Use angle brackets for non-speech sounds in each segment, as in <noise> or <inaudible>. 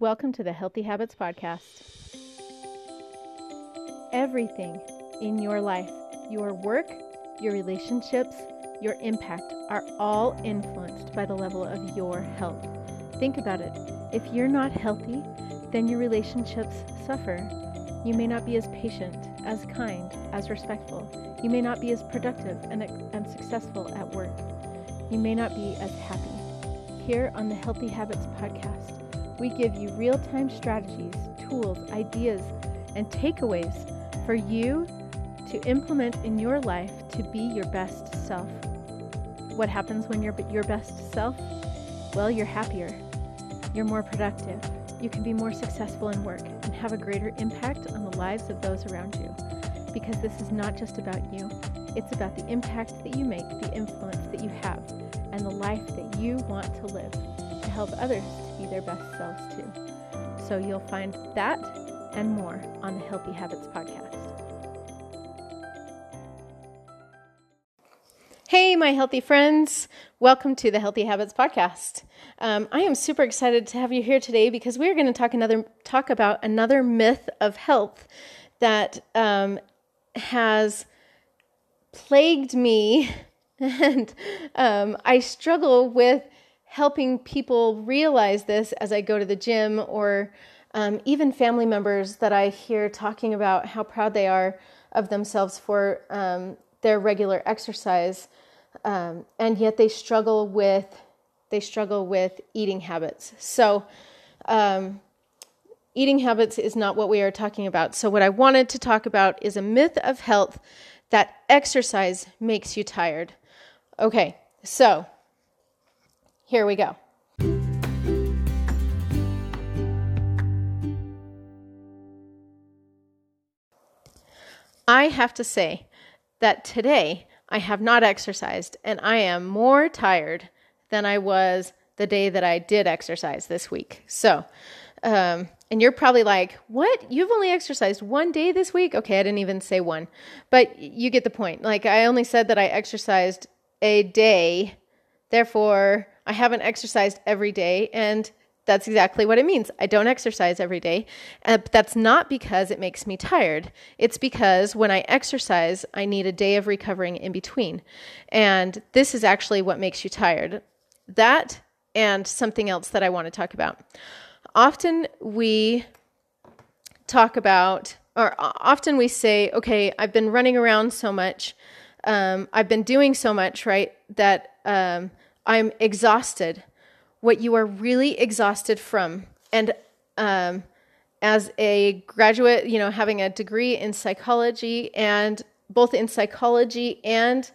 Welcome to the Healthy Habits Podcast. Everything in your life, your work, your relationships, your impact are all influenced by the level of your health. Think about it. If you're not healthy, then your relationships suffer. You may not be as patient, as kind, as respectful. You may not be as productive and, and successful at work. You may not be as happy. Here on the Healthy Habits Podcast, we give you real time strategies, tools, ideas, and takeaways for you to implement in your life to be your best self. What happens when you're your best self? Well, you're happier, you're more productive, you can be more successful in work, and have a greater impact on the lives of those around you. Because this is not just about you, it's about the impact that you make, the influence that you have, and the life that you want to live to help others their best selves too. So you'll find that and more on the Healthy Habits Podcast. Hey, my healthy friends. Welcome to the Healthy Habits Podcast. Um, I am super excited to have you here today because we're going to talk another talk about another myth of health that um, has plagued me, <laughs> and um, I struggle with helping people realize this as I go to the gym or um, even family members that I hear talking about how proud they are of themselves for um, their regular exercise, um, and yet they struggle with they struggle with eating habits. So, um, eating habits is not what we are talking about. So, what I wanted to talk about is a myth of health that exercise makes you tired. Okay, so here we go. I have to say that today I have not exercised and I am more tired than I was the day that I did exercise this week. So, um, and you're probably like, what? You've only exercised one day this week? Okay, I didn't even say one, but you get the point. Like, I only said that I exercised a day, therefore, I haven't exercised every day, and that's exactly what it means. I don't exercise every day. Uh, but that's not because it makes me tired. It's because when I exercise, I need a day of recovering in between. And this is actually what makes you tired. That and something else that I want to talk about. Often we talk about, or often we say, okay, I've been running around so much. Um, I've been doing so much, right? That um, I'm exhausted. What you are really exhausted from, and um, as a graduate, you know, having a degree in psychology and both in psychology and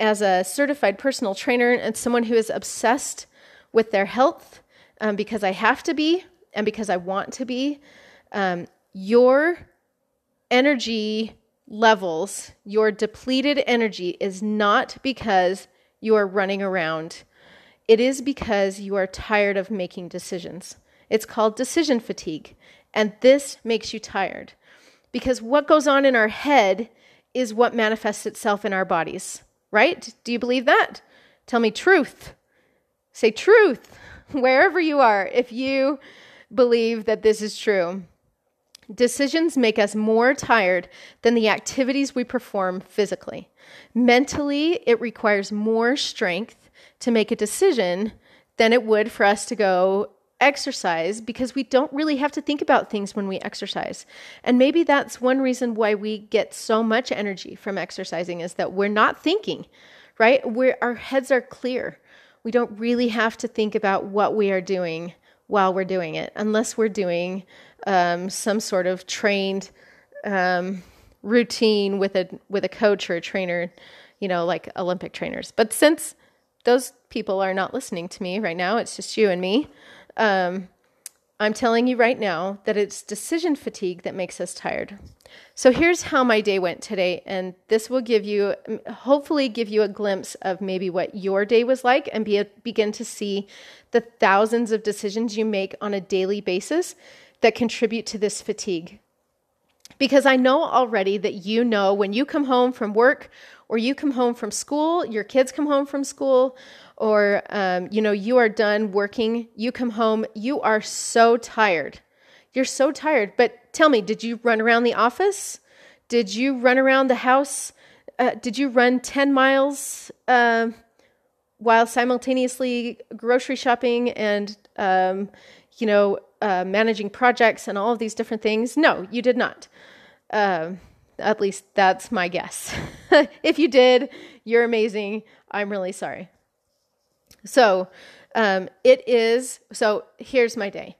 as a certified personal trainer and someone who is obsessed with their health um, because I have to be and because I want to be, um, your energy levels, your depleted energy is not because you are running around it is because you are tired of making decisions. It's called decision fatigue. And this makes you tired. Because what goes on in our head is what manifests itself in our bodies, right? Do you believe that? Tell me truth. Say truth <laughs> wherever you are if you believe that this is true. Decisions make us more tired than the activities we perform physically. Mentally, it requires more strength to make a decision than it would for us to go exercise because we don't really have to think about things when we exercise. And maybe that's one reason why we get so much energy from exercising is that we're not thinking, right? We're, our heads are clear. We don't really have to think about what we are doing while we're doing it, unless we're doing um, some sort of trained um, routine with a with a coach or a trainer, you know, like Olympic trainers. But since those people are not listening to me right now. It's just you and me. Um, I'm telling you right now that it's decision fatigue that makes us tired. So here's how my day went today, and this will give you, hopefully, give you a glimpse of maybe what your day was like and be a, begin to see the thousands of decisions you make on a daily basis that contribute to this fatigue. Because I know already that you know when you come home from work or you come home from school, your kids come home from school, or um, you know you are done working you come home you are so tired. You're so tired. But tell me did you run around the office? Did you run around the house? Uh, did you run 10 miles uh, while simultaneously grocery shopping and um, you know uh, managing projects and all of these different things no you did not um, at least that's my guess <laughs> if you did you're amazing i'm really sorry so um, it is, so here's my day.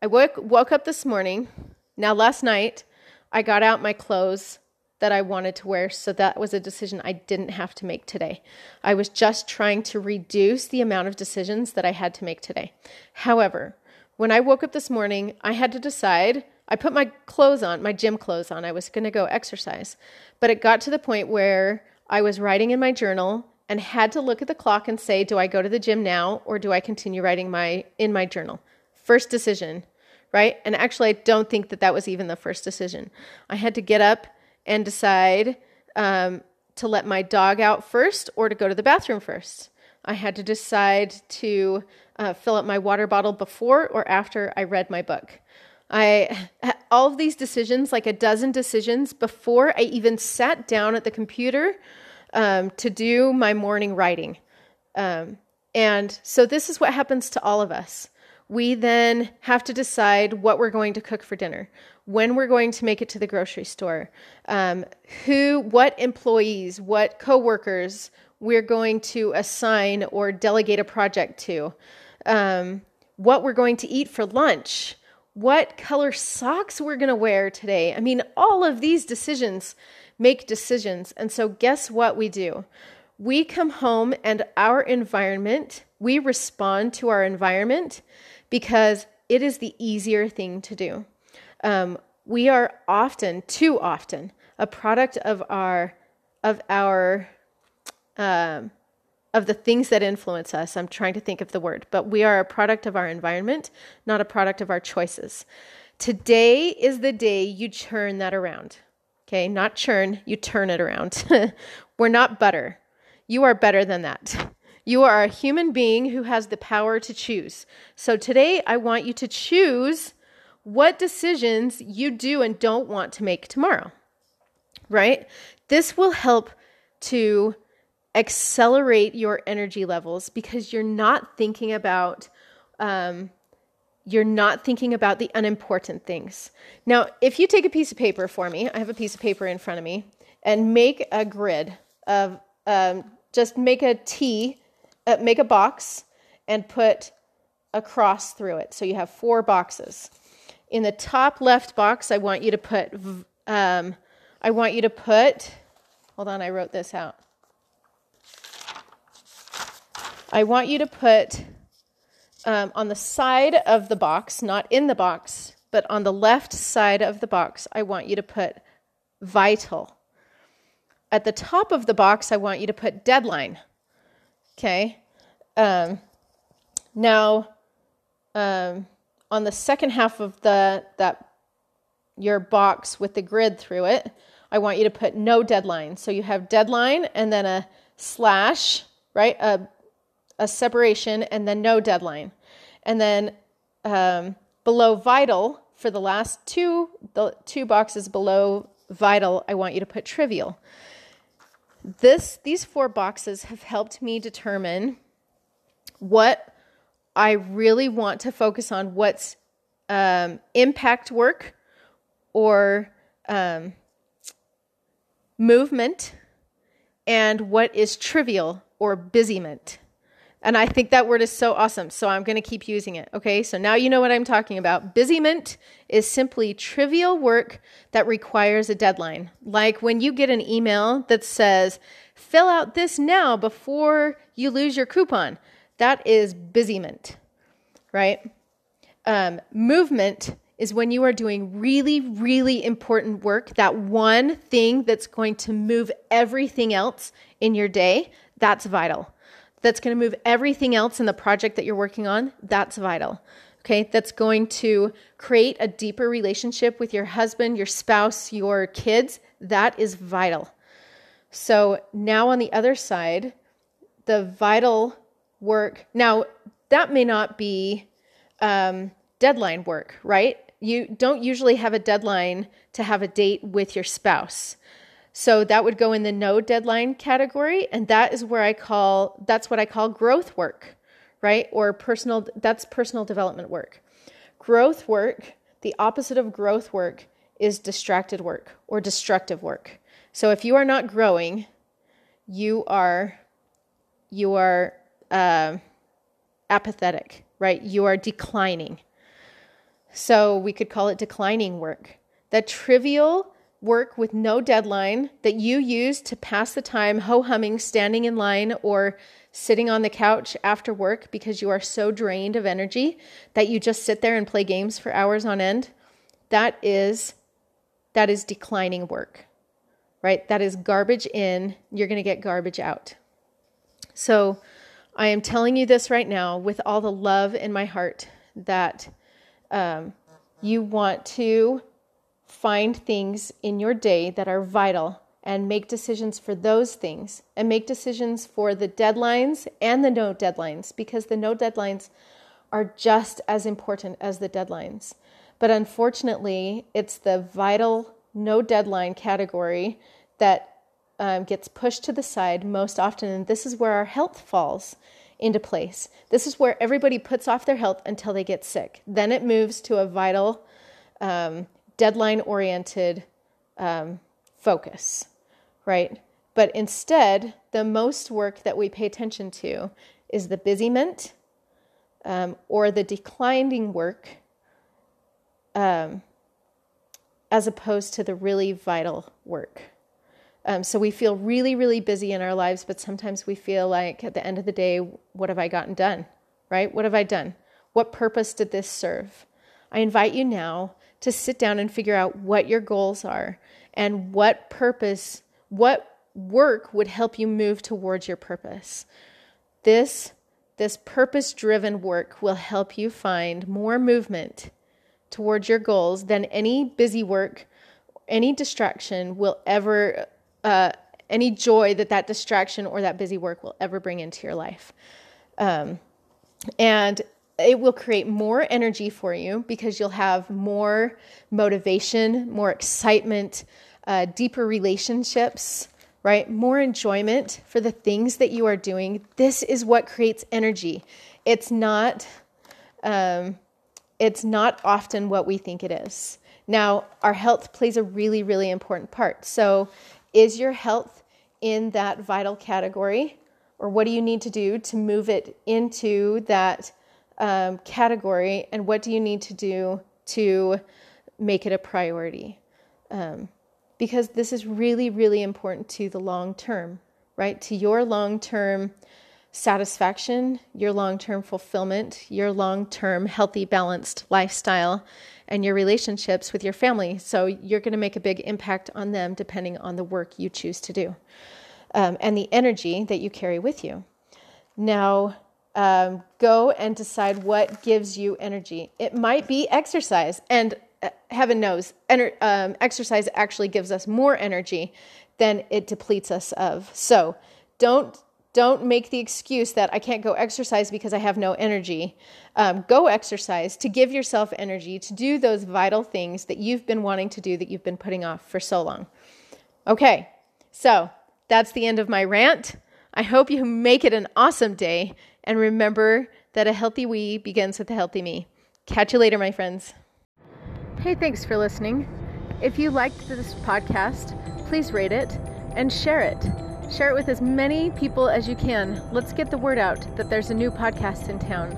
I woke, woke up this morning. Now, last night, I got out my clothes that I wanted to wear. So that was a decision I didn't have to make today. I was just trying to reduce the amount of decisions that I had to make today. However, when I woke up this morning, I had to decide. I put my clothes on, my gym clothes on. I was going to go exercise. But it got to the point where I was writing in my journal and had to look at the clock and say, do I go to the gym now or do I continue writing my in my journal? First decision, right? And actually, I don't think that that was even the first decision. I had to get up and decide um, to let my dog out first or to go to the bathroom first. I had to decide to uh, fill up my water bottle before or after I read my book. I all of these decisions, like a dozen decisions before I even sat down at the computer um, to do my morning writing. Um, and so this is what happens to all of us. We then have to decide what we're going to cook for dinner, when we're going to make it to the grocery store, um, who, what employees, what coworkers we're going to assign or delegate a project to, um, what we're going to eat for lunch, what color socks we're going to wear today. I mean, all of these decisions make decisions. And so, guess what we do? We come home and our environment, we respond to our environment because it is the easier thing to do. Um, we are often, too often, a product of our of our um, of the things that influence us. I'm trying to think of the word, but we are a product of our environment, not a product of our choices. Today is the day you turn that around. Okay, not churn, you turn it around. <laughs> We're not butter. You are better than that. You are a human being who has the power to choose. So today, I want you to choose what decisions you do and don't want to make tomorrow, right? This will help to accelerate your energy levels because you're not thinking about um, you're not thinking about the unimportant things. Now, if you take a piece of paper for me, I have a piece of paper in front of me, and make a grid of um, just make a T, uh, make a box, and put a cross through it. So you have four boxes. In the top left box, I want you to put, um, I want you to put, hold on, I wrote this out. I want you to put um, on the side of the box, not in the box, but on the left side of the box, I want you to put vital. At the top of the box, I want you to put deadline. Okay. Um, now, um, on the second half of the that your box with the grid through it, I want you to put no deadline. So you have deadline and then a slash, right? A a separation and then no deadline. And then um, below vital, for the last two, the two boxes below vital, I want you to put trivial. This, these four boxes have helped me determine what I really want to focus on, what's um, impact work or um, movement, and what is trivial or busyment. And I think that word is so awesome. So I'm going to keep using it. Okay. So now you know what I'm talking about. Busyment is simply trivial work that requires a deadline. Like when you get an email that says, fill out this now before you lose your coupon. That is busyment, right? Um, movement is when you are doing really, really important work, that one thing that's going to move everything else in your day, that's vital that's going to move everything else in the project that you're working on, that's vital. Okay, that's going to create a deeper relationship with your husband, your spouse, your kids. That is vital. So now on the other side, the vital work. Now, that may not be um, deadline work, right? You don't usually have a deadline to have a date with your spouse. So that would go in the no deadline category. And that is where I call, that's what I call growth work, right? Or personal, that's personal development work. Growth work, the opposite of growth work, is distracted work or destructive work. So if you are not growing, you are you are uh, apathetic, right? You are declining. So we could call it declining work. That trivial work with no deadline that you use to pass the time ho humming, standing in line, or sitting on the couch after work because you are so drained of energy that you just sit there and play games for hours on end. That is that is declining work. Right? That is garbage in, you're going to get garbage out. So I am telling you this right now with all the love in my heart that um, you want to find things in your day that are vital and make decisions for those things and make decisions for the deadlines and the no deadlines because the no deadlines are just as important as the deadlines. But unfortunately, it's the vital no deadline category that um, gets pushed to the side most often, and this is where our health falls into place. This is where everybody puts off their health until they get sick. Then it moves to a vital, um, deadline oriented um, focus, right? But instead, the most work that we pay attention to is the busy um, or the declining work um, as opposed to the really vital work. Um, so we feel really, really busy in our lives, but sometimes we feel like at the end of the day, what have I gotten done? Right? What have I done? What purpose did this serve? I invite you now to sit down and figure out what your goals are and what purpose, what work would help you move towards your purpose. This this purpose driven work will help you find more movement towards your goals than any busy work, any distraction will ever uh, any joy that that distraction or that busy work will ever bring into your life. Um, and it will create more energy for you because you'll have more motivation, more excitement, uh, deeper relationships, right? More enjoyment for the things that you are doing. This is what creates energy. It's not. Um, it's not often what we think it is. Now, our health plays a really, really important part. So, is your health in that vital category? Or what do you need to do to move it into that um, category? And what do you need to do to make it a priority? Um, because this is really, really important to the long term, right? To your long term satisfaction, your long term fulfillment, your long term healthy, balanced lifestyle and your relationships with your family. So you're going to make a big impact on them depending on the work you choose to do um, and the energy that you carry with you. Now, um, go and decide what gives you energy. It might be exercise, and uh, heaven knows, ener- um, exercise actually gives us more energy than it depletes us of. So don't don't make the excuse that I can't go exercise because I have no energy. Um, go exercise to give yourself energy to do those vital things that you've been wanting to do that you've been putting off for so long. Okay, so that's the end of my rant. I hope you make it an awesome day and remember that a healthy we begins with a healthy me. Catch you later, my friends. Hey, thanks for listening. If you liked this podcast, please rate it and share it. Share it with as many people as you can. Let's get the word out that there's a new podcast in town.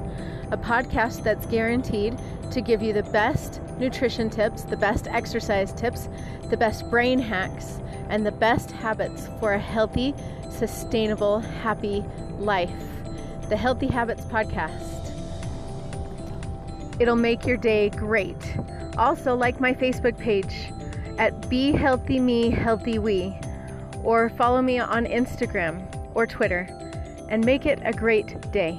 A podcast that's guaranteed to give you the best nutrition tips, the best exercise tips, the best brain hacks, and the best habits for a healthy, sustainable, happy life. The Healthy Habits Podcast. It'll make your day great. Also, like my Facebook page at Be Healthy Me, Healthy We or follow me on Instagram or Twitter and make it a great day.